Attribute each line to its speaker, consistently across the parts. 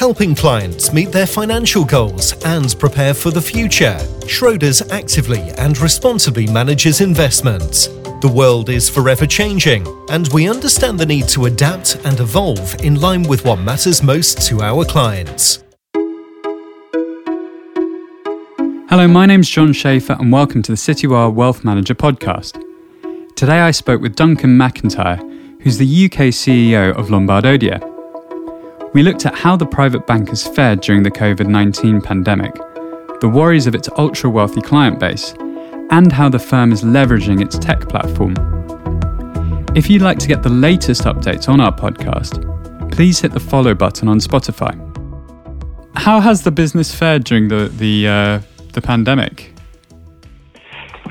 Speaker 1: helping clients meet their financial goals and prepare for the future. Schroders actively and responsibly manages investments. The world is forever changing, and we understand the need to adapt and evolve in line with what matters most to our clients.
Speaker 2: Hello, my name's John Schaefer, and welcome to the Citywire Wealth Manager podcast. Today I spoke with Duncan MacIntyre, who's the UK CEO of Lombard Odier. We looked at how the private bank has fared during the COVID 19 pandemic, the worries of its ultra wealthy client base, and how the firm is leveraging its tech platform. If you'd like to get the latest updates on our podcast, please hit the follow button on Spotify. How has the business fared during the the uh, the pandemic?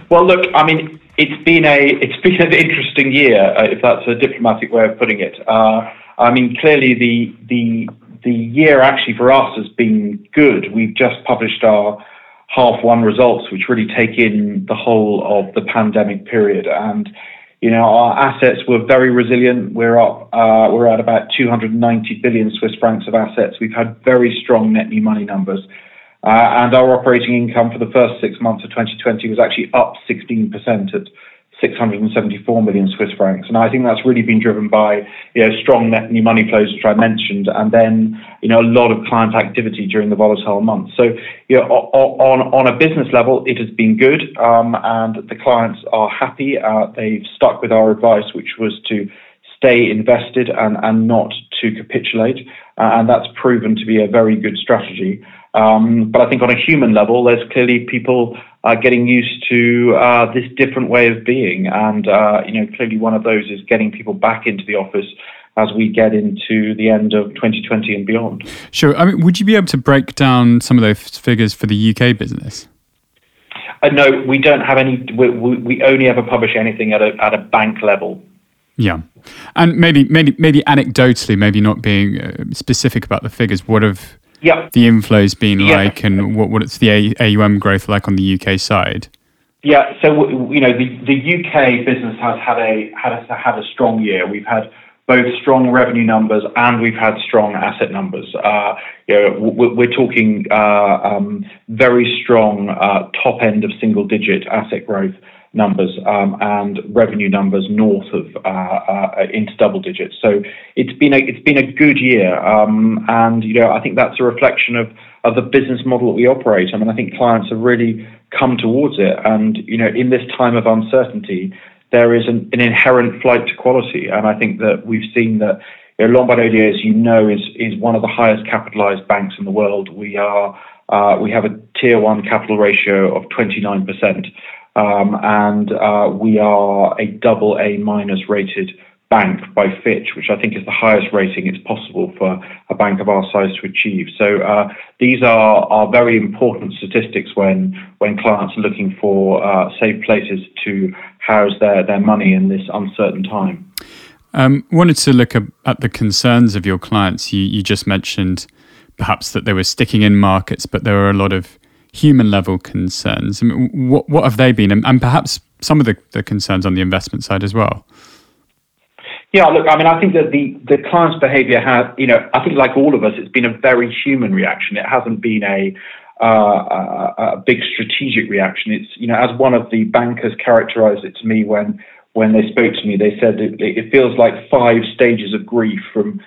Speaker 3: Well, look, I mean, it's been a it's been an interesting year, uh, if that's a diplomatic way of putting it. Uh, I mean, clearly the the the year actually for us has been good. We've just published our half one results, which really take in the whole of the pandemic period. And you know, our assets were very resilient. We're up. Uh, we're at about 290 billion Swiss francs of assets. We've had very strong net new money numbers. Uh, and our operating income for the first six months of 2020 was actually up 16% at 674 million Swiss francs. And I think that's really been driven by you know, strong net new money flows, which I mentioned, and then you know, a lot of client activity during the volatile months. So you know, on, on a business level, it has been good, um, and the clients are happy. Uh, they've stuck with our advice, which was to stay invested and, and not to capitulate. Uh, and that's proven to be a very good strategy. Um, but I think on a human level, there's clearly people uh, getting used to uh, this different way of being, and uh, you know, clearly one of those is getting people back into the office as we get into the end of 2020 and beyond.
Speaker 2: Sure. I mean, would you be able to break down some of those figures for the UK business?
Speaker 3: Uh, no, we don't have any. We, we, only ever publish anything at a at a bank level.
Speaker 2: Yeah, and maybe maybe maybe anecdotally, maybe not being uh, specific about the figures. What have
Speaker 3: yeah.
Speaker 2: the inflows been yeah. like and what, what it's the AUM growth like on the UK side?
Speaker 3: Yeah, so you know the, the UK business has had a had a, had a strong year. We've had both strong revenue numbers and we've had strong asset numbers. Uh, you know, we're talking uh, um, very strong uh, top end of single digit asset growth numbers um, and revenue numbers north of uh, uh, into double digits. So it's been a it's been a good year, um, and you know I think that's a reflection of of the business model that we operate. I mean I think clients have really come towards it, and you know in this time of uncertainty, there is an, an inherent flight to quality, and I think that we've seen that. You know, Lombard Odier, as you know, is is one of the highest capitalized banks in the world. We are uh, we have a tier one capital ratio of 29 percent. Um, and uh, we are a double A minus rated bank by Fitch, which I think is the highest rating it's possible for a bank of our size to achieve. So uh, these are, very important statistics when when clients are looking for uh, safe places to house their, their money in this uncertain time.
Speaker 2: Um, wanted to look at the concerns of your clients. You, you just mentioned perhaps that they were sticking in markets, but there were a lot of human level concerns. I mean, what what have they been, and, and perhaps some of the, the concerns on the investment side as well?
Speaker 3: Yeah, look, I mean, I think that the, the client's behaviour has, you know, I think like all of us, it's been a very human reaction. It hasn't been a, uh, a, a big strategic reaction. It's, you know, as one of the bankers characterised it to me when when they spoke to me, they said it, it feels like five stages of grief from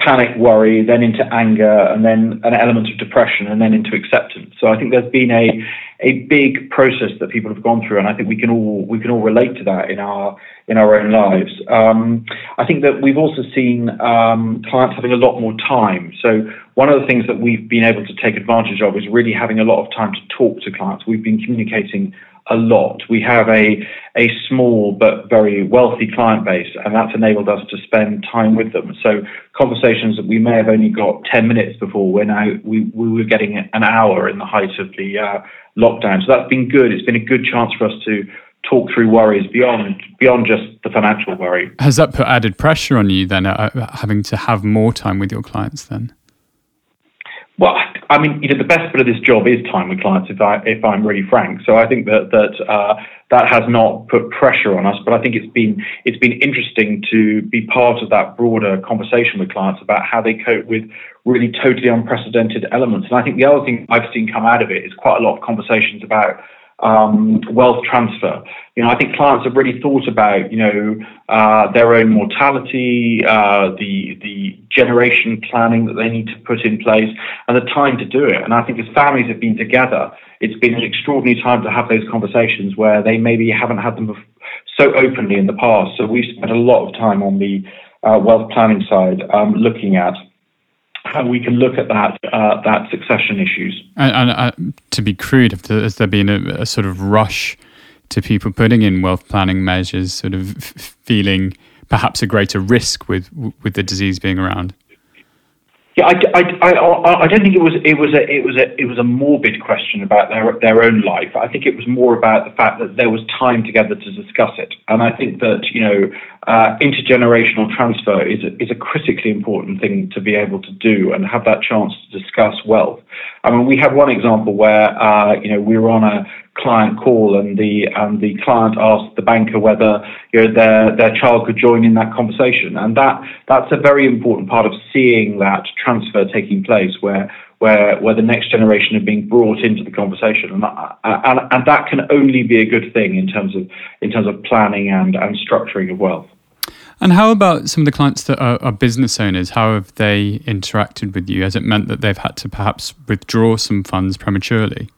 Speaker 3: panic, worry, then into anger, and then an element of depression, and then into acceptance. So I think there's been a a big process that people have gone through, and I think we can all we can all relate to that in our in our own lives. Um, I think that we've also seen um, clients having a lot more time. So one of the things that we've been able to take advantage of is really having a lot of time to talk to clients. We've been communicating a lot. We have a a small but very wealthy client base, and that's enabled us to spend time with them. So conversations that we may have only got ten minutes before, we're now we, we were getting an hour in the height of the uh, lockdown. So that's been good. It's been a good chance for us to talk through worries beyond beyond just the financial worry.
Speaker 2: Has that put added pressure on you then, uh, having to have more time with your clients then?
Speaker 3: Well, I mean, you know, the best bit of this job is time with clients. If I if I'm really frank, so I think that that uh, that has not put pressure on us, but I think it's been it's been interesting to be part of that broader conversation with clients about how they cope with really totally unprecedented elements. And I think the other thing I've seen come out of it is quite a lot of conversations about um, wealth transfer. You know, I think clients have really thought about, you know, uh, their own mortality, uh, the the generation planning that they need to put in place, and the time to do it. And I think as families have been together, it's been an extraordinary time to have those conversations where they maybe haven't had them so openly in the past. So we've spent a lot of time on the uh, wealth planning side, um, looking at how we can look at that uh, that succession issues.
Speaker 2: And, and uh, to be crude, has there been a, a, sort of rush to people putting in wealth planning measures, sort of f- feeling perhaps a greater risk with with the disease being around?
Speaker 3: Yeah, I, I, I, I, don't think it was it was a it was a it was a morbid question about their their own life. I think it was more about the fact that there was time together to discuss it, and I think that you know uh, intergenerational transfer is a, is a critically important thing to be able to do and have that chance to discuss wealth. I mean, we had one example where uh, you know we were on a client call and the and the client asked the banker whether you know their their child could join in that conversation. And that that's a very important part of seeing that transfer taking place where where where the next generation are being brought into the conversation. And and, and that can only be a good thing in terms of in terms of planning and and structuring of wealth
Speaker 2: and how about some of the clients that are, are, business owners? How have they interacted with you? Has it meant that they've had to perhaps withdraw some funds prematurely?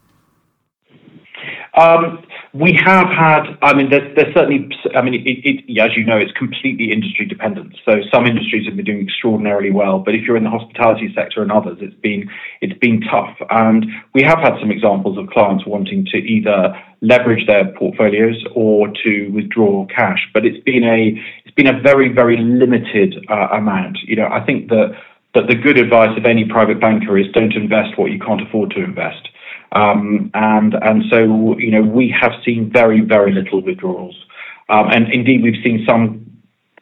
Speaker 3: Um, we have had, I mean, there's, there's certainly, I mean, it, it, as you know, it's completely industry dependent. So some industries have been doing extraordinarily well, but if you're in the hospitality sector and others, it's been it's been tough. And we have had some examples of clients wanting to either leverage their portfolios or to withdraw cash, but it's been a it's been a very very limited uh, amount. You know, I think that that the good advice of any private banker is don't invest what you can't afford to invest. Um, and and so you know we have seen very very little withdrawals, um, and indeed we've seen some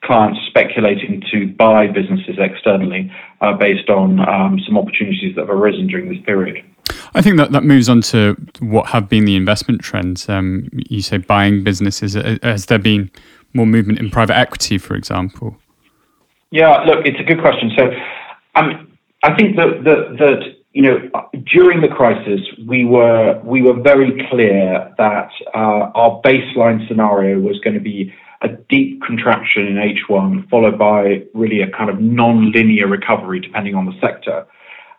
Speaker 3: clients speculating to buy businesses externally uh, based on um, some opportunities that have arisen during this period.
Speaker 2: I think that that moves on to what have been the investment trends. Um, you say buying businesses. Has there been more movement in private equity, for example?
Speaker 3: Yeah, look, it's a good question. So, um, I think that that that you know, during the crisis, we were we were very clear that uh, our baseline scenario was going to be a deep contraction in H1, followed by really a kind of non-linear recovery, depending on the sector.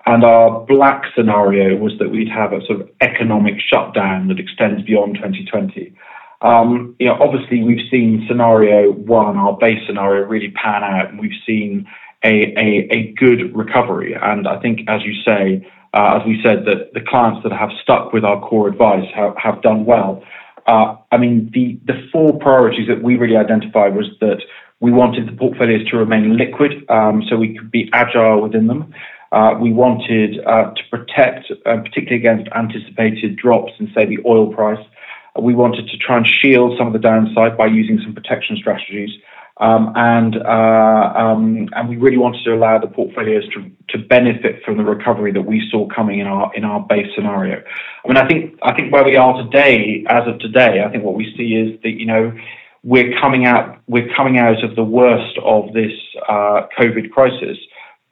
Speaker 3: And our black scenario was that we'd have a sort of economic shutdown that extends beyond 2020. Um, you know, obviously, we've seen scenario one, our base scenario, really pan out, and we've seen a, a, a good recovery. And I think, as you say, uh, as we said, that the clients that have stuck with our core advice have, have done well. Uh, I mean, the, the four priorities that we really identified was that we wanted the portfolios to remain liquid um, so we could be agile within them. Uh, we wanted uh, to protect, uh, particularly against anticipated drops in, say, the oil price. We wanted to try and shield some of the downside by using some protection strategies. Um, and uh, um, and we really wanted to allow the portfolios to, to benefit from the recovery that we saw coming in our in our base scenario. I mean, I think I think where we are today, as of today, I think what we see is that you know we're coming out we're coming out of the worst of this uh, COVID crisis,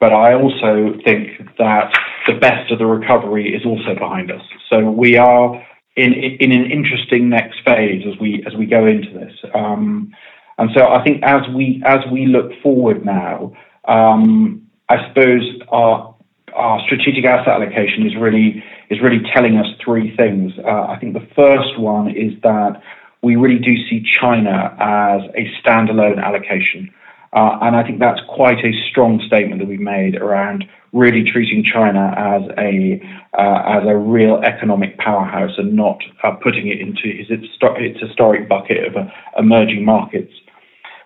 Speaker 3: but I also think that the best of the recovery is also behind us. So we are in in an interesting next phase as we as we go into this. Um, and so I think as we as we look forward now, um, I suppose our our strategic asset allocation is really is really telling us three things. Uh, I think the first one is that we really do see China as a standalone allocation. Uh, and I think that's quite a strong statement that we've made around really treating China as a uh, as a real economic powerhouse and not uh, putting it into its, its historic bucket of uh, emerging markets.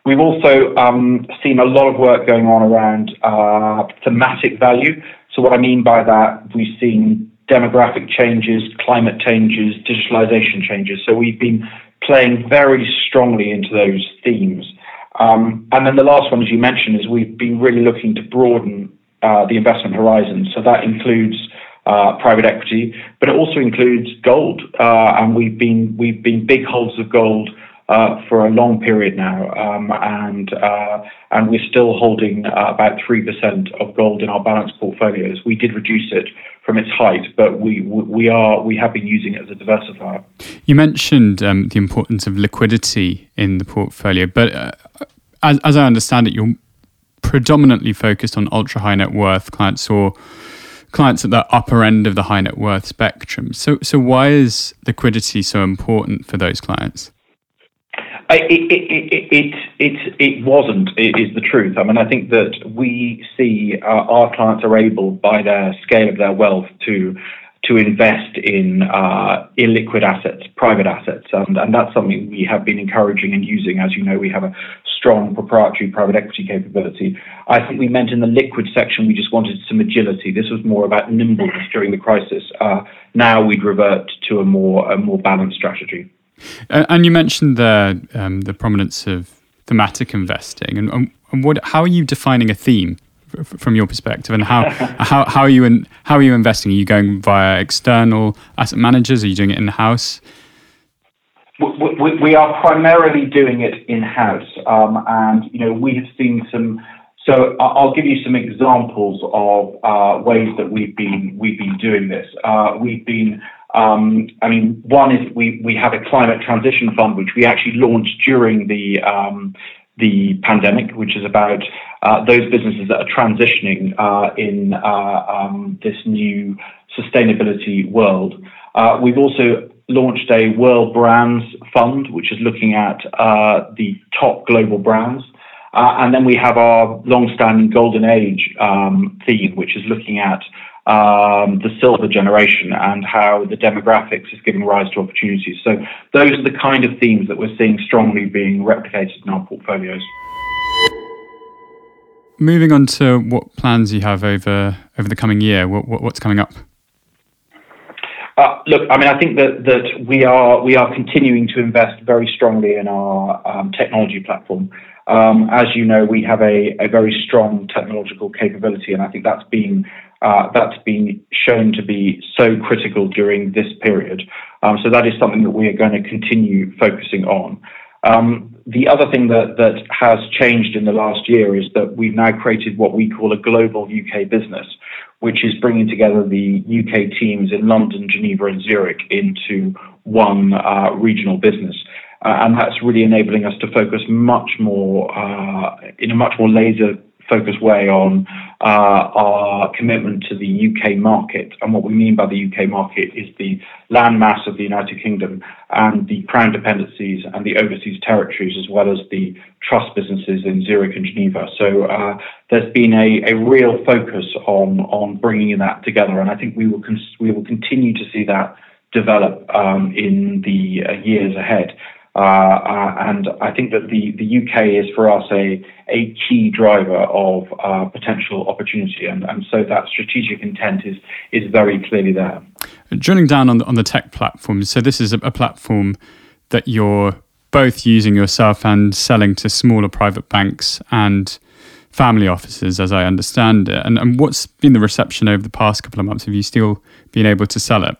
Speaker 3: We've also um, seen a lot of work going on around uh, thematic value. So, what I mean by that, we've seen demographic changes, climate changes, digitalization changes. So, we've been playing very strongly into those themes. Um, and then the last one, as you mentioned, is we've been really looking to broaden uh, the investment horizon. So, that includes uh, private equity, but it also includes gold, uh, and we've been we've been big holders of gold for a long period now, um, and and we're still holding about three percent of gold in our balanced portfolios. We did reduce it from its height, but we we are we have been using it as a diversifier.
Speaker 2: You mentioned um, the importance of liquidity in the portfolio, but as, as I understand it, you're predominantly focused on ultra high net worth clients or clients at the upper end of the high net worth spectrum. So, so why is liquidity so important for those clients?
Speaker 3: It, it, it, it, it, it wasn't, it is the truth. I mean, I think that we see uh, our clients are able, by their scale of their wealth, to to invest in uh, illiquid assets, private assets, and, and that's something we have been encouraging and using. As you know, we have a strong proprietary private equity capability. I think we meant in the liquid section we just wanted some agility. This was more about nimbleness during the crisis. Uh, now we'd revert to a more a more balanced strategy.
Speaker 2: Uh, and you mentioned the um, the prominence of thematic investing, and, and what how are you defining a theme? From your perspective, and how how how are you in, how are you investing? Are you going via external asset managers? Are you doing it in house?
Speaker 3: We, we, are primarily doing it in house, um, and you know we have seen some. So I'll give you some examples of uh, ways that we've been we've been doing this. Uh, we've been um, I mean, one is we, we have a climate transition fund, which we actually launched during the um, the pandemic, which is about those businesses that are transitioning uh, in uh, um, this new sustainability world. Uh, we've also launched a World Brands Fund, which is looking at uh, the top global brands. Uh, and then we have our long-standing Golden Age um, theme, which is looking at um, the silver generation and how the demographics is giving rise to opportunities. So those are the kind of themes that we're seeing strongly being replicated in our portfolios.
Speaker 2: Moving on to what plans you have over over the coming year, what, what, what's coming up?
Speaker 3: Uh, look, I mean, I think that, that we are we are continuing to invest very strongly in our um, technology platform. Um, as you know, we have a, a very strong technological capability, and I think that's been uh, that's been shown to be so critical during this period. Um, so that is something that we are going to continue focusing on. Um, the other thing that, that has changed in the last year is that we've now created what we call a global UK business, which is bringing together the UK teams in London, Geneva, and Zurich into one uh, regional business. Uh, and that's really enabling us to focus much more uh, in a much more laser focused way on uh, our commitment to the UK market. And what we mean by the UK market is the landmass of the United Kingdom and the crown dependencies and the overseas territories, as well as the trust businesses in Zurich and Geneva. So uh, there's been a, a real focus on on bringing that together, and I think we will cons- we will continue to see that develop um, in the uh, years ahead. Uh, uh, and I think that the, the UK is for us a, a key driver of uh, potential opportunity. And, and so that strategic intent is, is very clearly there.
Speaker 2: Drilling down on the, on the tech platform, so this is a, a platform that you're both using yourself and selling to smaller private banks and family offices, as I understand it. And, and what's been the reception over the past couple of months? Have you still been able to sell it?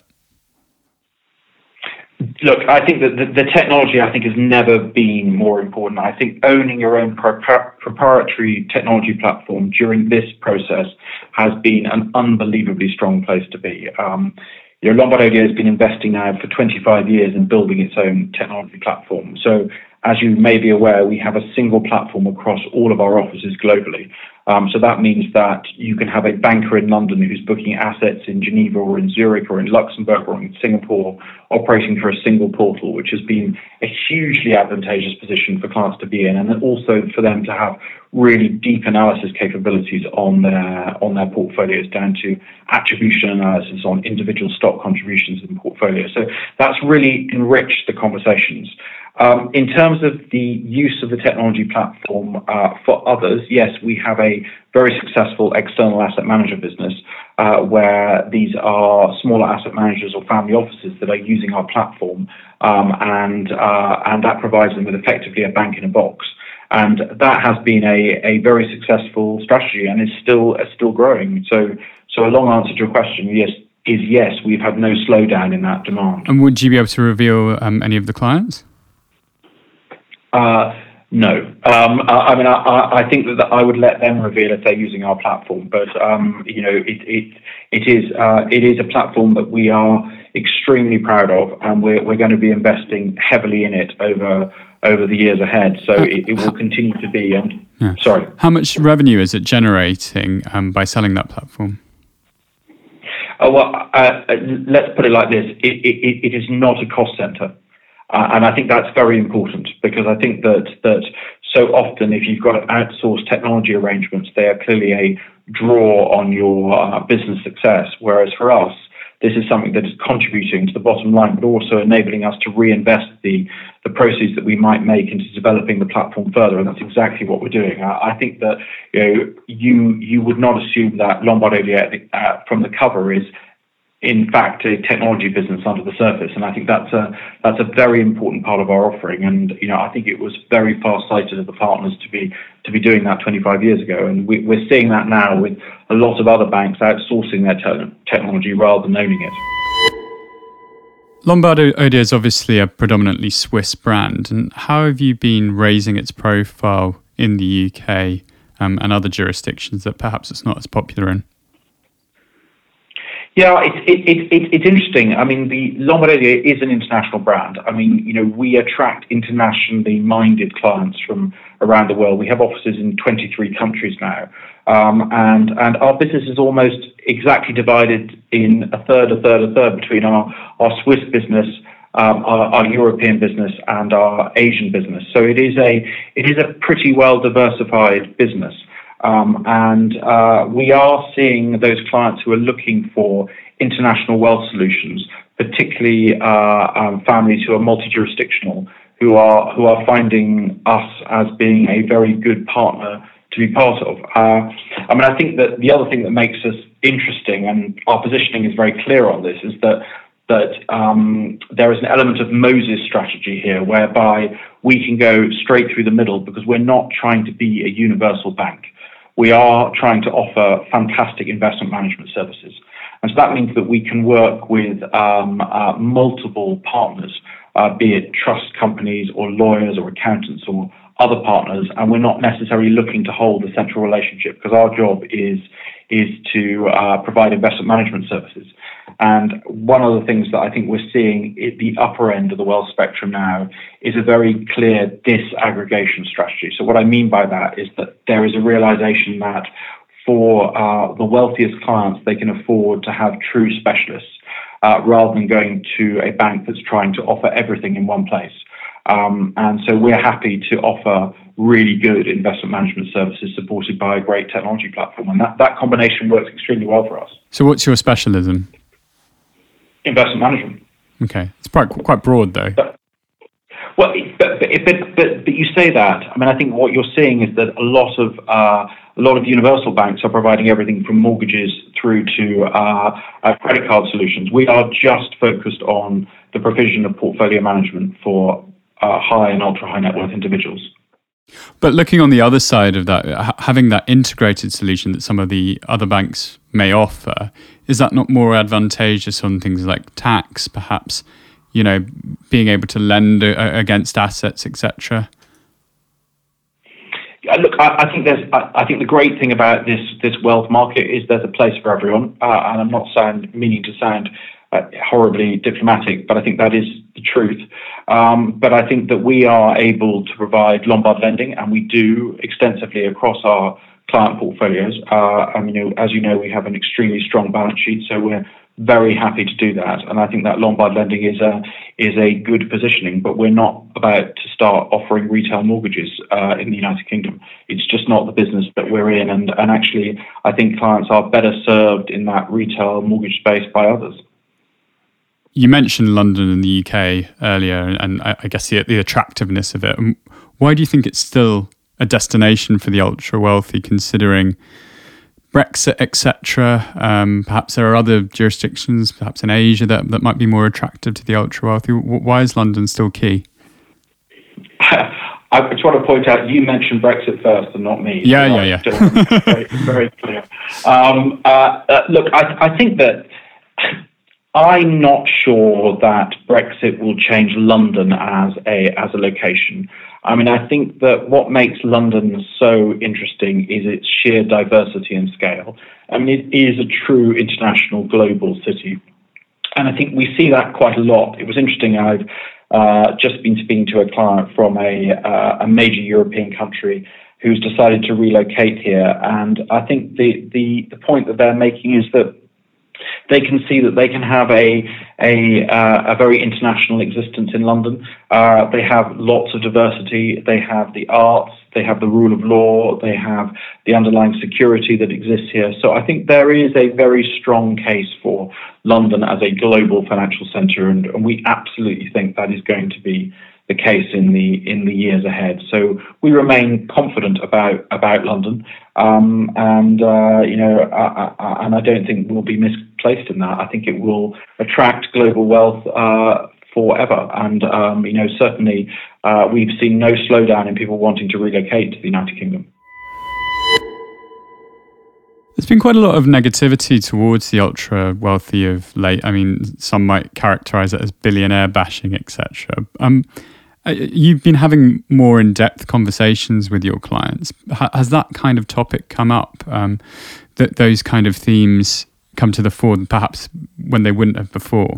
Speaker 3: Look, I think that the, the, technology, I think, has never been more important. I think owning your own proprietary technology platform during this process has been an unbelievably strong place to be. Um, you know, Lombard Odier has been investing now for 25 years in building its own technology platform. So as you may be aware, we have a single platform across all of our offices globally. Um, so that means that you can have a banker in London who's booking assets in Geneva or in Zurich or in Luxembourg or in Singapore, operating through a single portal, which has been a hugely advantageous position for clients to be in, and also for them to have really deep analysis capabilities on their on their portfolios, down to attribution analysis on individual stock contributions in portfolios. So that's really enriched the conversations. Um, in terms of the use of the technology platform uh, for others, yes, we have a very successful external asset manager business uh, where these are smaller asset managers or family offices that are using our platform, um, and uh, and that provides them with effectively a bank in a box. And that has been a, very successful strategy and is still growing. A long answer to your question, yes, is yes, we've had no slowdown in that demand.
Speaker 2: And would you be able to reveal um, any of the clients?
Speaker 3: Uh, no, um, I, I, mean I, I, think that I would let them reveal if they're using our platform. But um, you know, it it, it is uh, it is a platform that we are extremely proud of, and we're we're going to be investing heavily in it over over the years ahead. So uh, it, it will continue to be. And yeah. sorry,
Speaker 2: how much revenue is it generating um, by selling that platform?
Speaker 3: Uh, well, uh, let's put it like this: it, it, it is not a cost center. Uh, and I think that's very important because I think that that so often, if you've got outsourced technology arrangements, they are clearly a draw on your uh, business success. Whereas for us, this is something that is contributing to the bottom line, but also enabling us to reinvest the the proceeds that we might make into developing the platform further. And that's exactly what we're doing. I, I think that you know you you would not assume that Lombard Odier uh, from the cover is in fact a technology business under the surface, and I think that's a that's a very important part of our offering. And you know, I think it was very far-sighted of the partners to be to be doing that 25 years ago, and we, are seeing that now with a lot of other banks outsourcing their te- technology rather than owning it.
Speaker 2: Lombard Odier is obviously a predominantly Swiss brand, and how have you been raising its profile in the UK um, and other jurisdictions that perhaps it's not as popular in?
Speaker 3: Yeah, it's it, it, it, it's interesting. I mean, the Lombard is an international brand. I mean, you know, we attract internationally minded clients from around the world. We have offices in 23 countries now, um, and and our business is almost exactly divided in a third, a third, a third between our our Swiss business. Um, our, our, European business and our Asian business. So it is a it is a pretty well diversified business. Um, and uh, we are seeing those clients who are looking for international wealth solutions, particularly uh, um, families who are multi-jurisdictional, who are who are finding us as being a very good partner to be part of. Uh, I mean, I think that the other thing that makes us interesting, and our positioning is very clear on this, is that that um, there is an element of Moses strategy here, whereby we can go straight through the middle because we're not trying to be a universal bank we are trying to offer fantastic investment management services. And so that means that we can work with um, uh, multiple partners, uh, be it trust companies or lawyers or accountants or other partners, and we're not necessarily looking to hold a central relationship because our job is is to uh, provide investment management services. And one of the things that I think we're seeing at the upper end of the wealth spectrum now is a very clear disaggregation strategy. So, what I mean by that is that there is a realization that for uh, the wealthiest clients, they can afford to have true specialists uh, rather than going to a bank that's trying to offer everything in one place. Um, and so we're happy to offer really good investment management services supported by a great technology platform. And that, that combination works extremely well for us.
Speaker 2: So, what's your specialism?
Speaker 3: Investment management.
Speaker 2: Okay, it's quite quite broad though.
Speaker 3: But, well, but, but, but, but you say that. I mean, I think what you're seeing is that a lot of uh, a lot of universal banks are providing everything from mortgages through to uh, uh, credit card solutions. We are just focused on the provision of portfolio management for uh, high and ultra high net worth individuals.
Speaker 2: But looking on the other side of that, having that integrated solution that some of the other banks may offer, is that not more advantageous on things like tax, perhaps? You know, being able to lend against assets, etc.
Speaker 3: Look, I, I, think there's. I, I, think the great thing about this this wealth market is there's a place for everyone, uh, and I'm not sound meaning to sound uh, horribly diplomatic, but I think that is the truth. Um, but I think that we are able to provide Lombard lending, and we do extensively across our client portfolios. I mean, as you know, we have an extremely strong balance sheet, so we're very happy to do that. And I think that Lombard lending is a good positioning. But we're not about to start offering retail mortgages uh, in the United Kingdom. It's just not the business that we're in. And and actually, I think clients are better served in that retail mortgage space by others.
Speaker 2: You mentioned London and the UK earlier, and I guess the, the attractiveness of it. Why do you think it's still a destination for the ultra wealthy, considering Brexit, etc. Um, perhaps there are other jurisdictions, perhaps in Asia, that, that might be more attractive to the ultra wealthy. Why is London still key?
Speaker 3: I just want to point out you mentioned Brexit first and not me.
Speaker 2: Yeah, so yeah,
Speaker 3: yeah. very, very clear. Um, uh, uh, look, I, I, think that I'm not sure that Brexit will change London as a as a location. I mean, I think that what makes London so interesting is its sheer diversity and scale. I mean, it is a true international global city. And I think we see that quite a lot. It was interesting. I've uh, just been speaking to a client from a, uh, a major European country who's decided to relocate here. And I think the, the, the point that they're making is that they can see that they can have a a, uh, a very international existence in London. Uh, they have lots of diversity. They have the arts. They have the rule of law. They have the underlying security that exists here. So I think there is a very strong case for London as a global financial centre, and, and we absolutely think that is going to be the case in the in the years ahead. So we remain confident about about London, um, and uh, you know, I, I, and I don't think we'll be misplaced in that. I think it will attract global wealth uh, forever, and um, you know, certainly uh, we've seen no slowdown in people wanting to relocate to the United Kingdom.
Speaker 2: There's been quite a lot of negativity towards the ultra wealthy of late. I mean, some might characterize it as billionaire bashing, etc. Um, you've been having more in depth conversations with your clients. Has that kind of topic come up? Um, that those kind of themes come to the fore, perhaps when they wouldn't have before?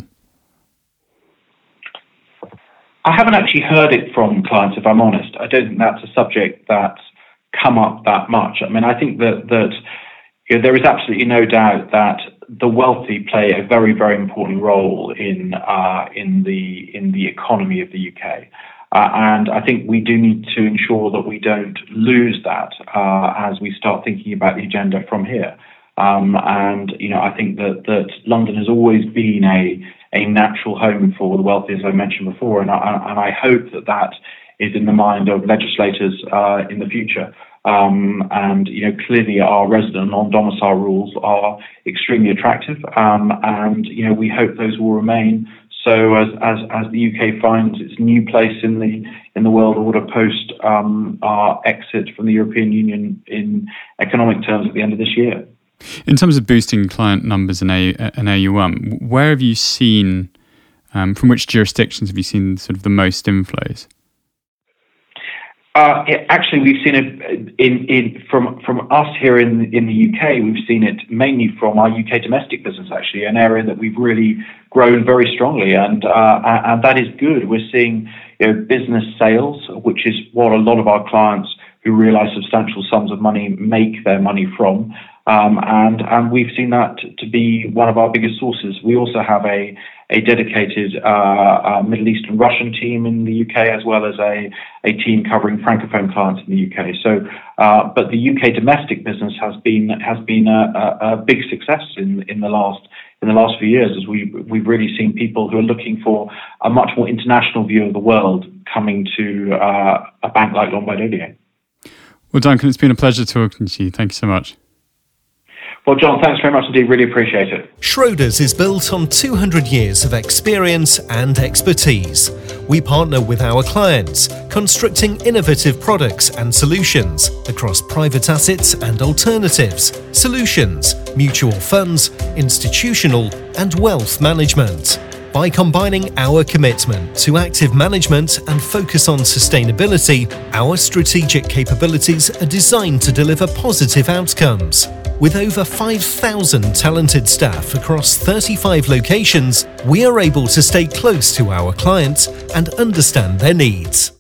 Speaker 3: I haven't actually heard it from clients, if I'm honest. I don't think that's a subject that's come up that much. I mean, I think that that you know, there is absolutely no doubt that the wealthy play a very, very important role in uh, in the in the economy of the UK. Uh, and I think we do need to ensure that we don't lose that uh, as we start thinking about the agenda from here. Um, and you know, I think that that London has always been a a natural home for the wealthy, as I mentioned before, and I, and I hope that that is in the mind of legislators uh, in the future. Um, and you know, clearly our resident non-domicile rules are extremely attractive, um, and you know, we hope those will remain so as, as, as the UK finds its new place in the in the world order post um, our exit from the European Union in economic terms at the end of this year.
Speaker 2: In terms of boosting client numbers and, A, and AUM, where have you seen, um, from which jurisdictions have you seen sort of the most inflows?
Speaker 3: Uh, actually, we've seen it in, in, from from us here in in the UK. We've seen it mainly from our UK domestic business, actually, an area that we've really grown very strongly, and uh, and that is good. We're seeing you know, business sales, which is what a lot of our clients who realise substantial sums of money make their money from. Um, and we've seen that to be one of our biggest sources. We also have a dedicated uh, uh, Middle East and Russian team in the UK, as well as a, team covering francophone clients in the UK. So, uh, but the UK domestic business has been has been a, big success in the last in the last few years, as we we've really seen people who are looking for a much more international view of the world coming to a bank like Lombard Odier.
Speaker 2: Well, Duncan, it's been a pleasure talking to you. Thank you so much.
Speaker 3: Well, John, thanks very much indeed. Really appreciate it.
Speaker 1: Schroders is built on 200 years of experience and expertise. We partner with our clients, constructing innovative products and solutions across private assets and alternatives, solutions, mutual funds, institutional, and wealth management. By combining our commitment to active management and focus on sustainability, our strategic capabilities are designed to deliver positive outcomes. With over 5,000 talented staff across 35 locations, we are able to stay close to our clients and understand their needs.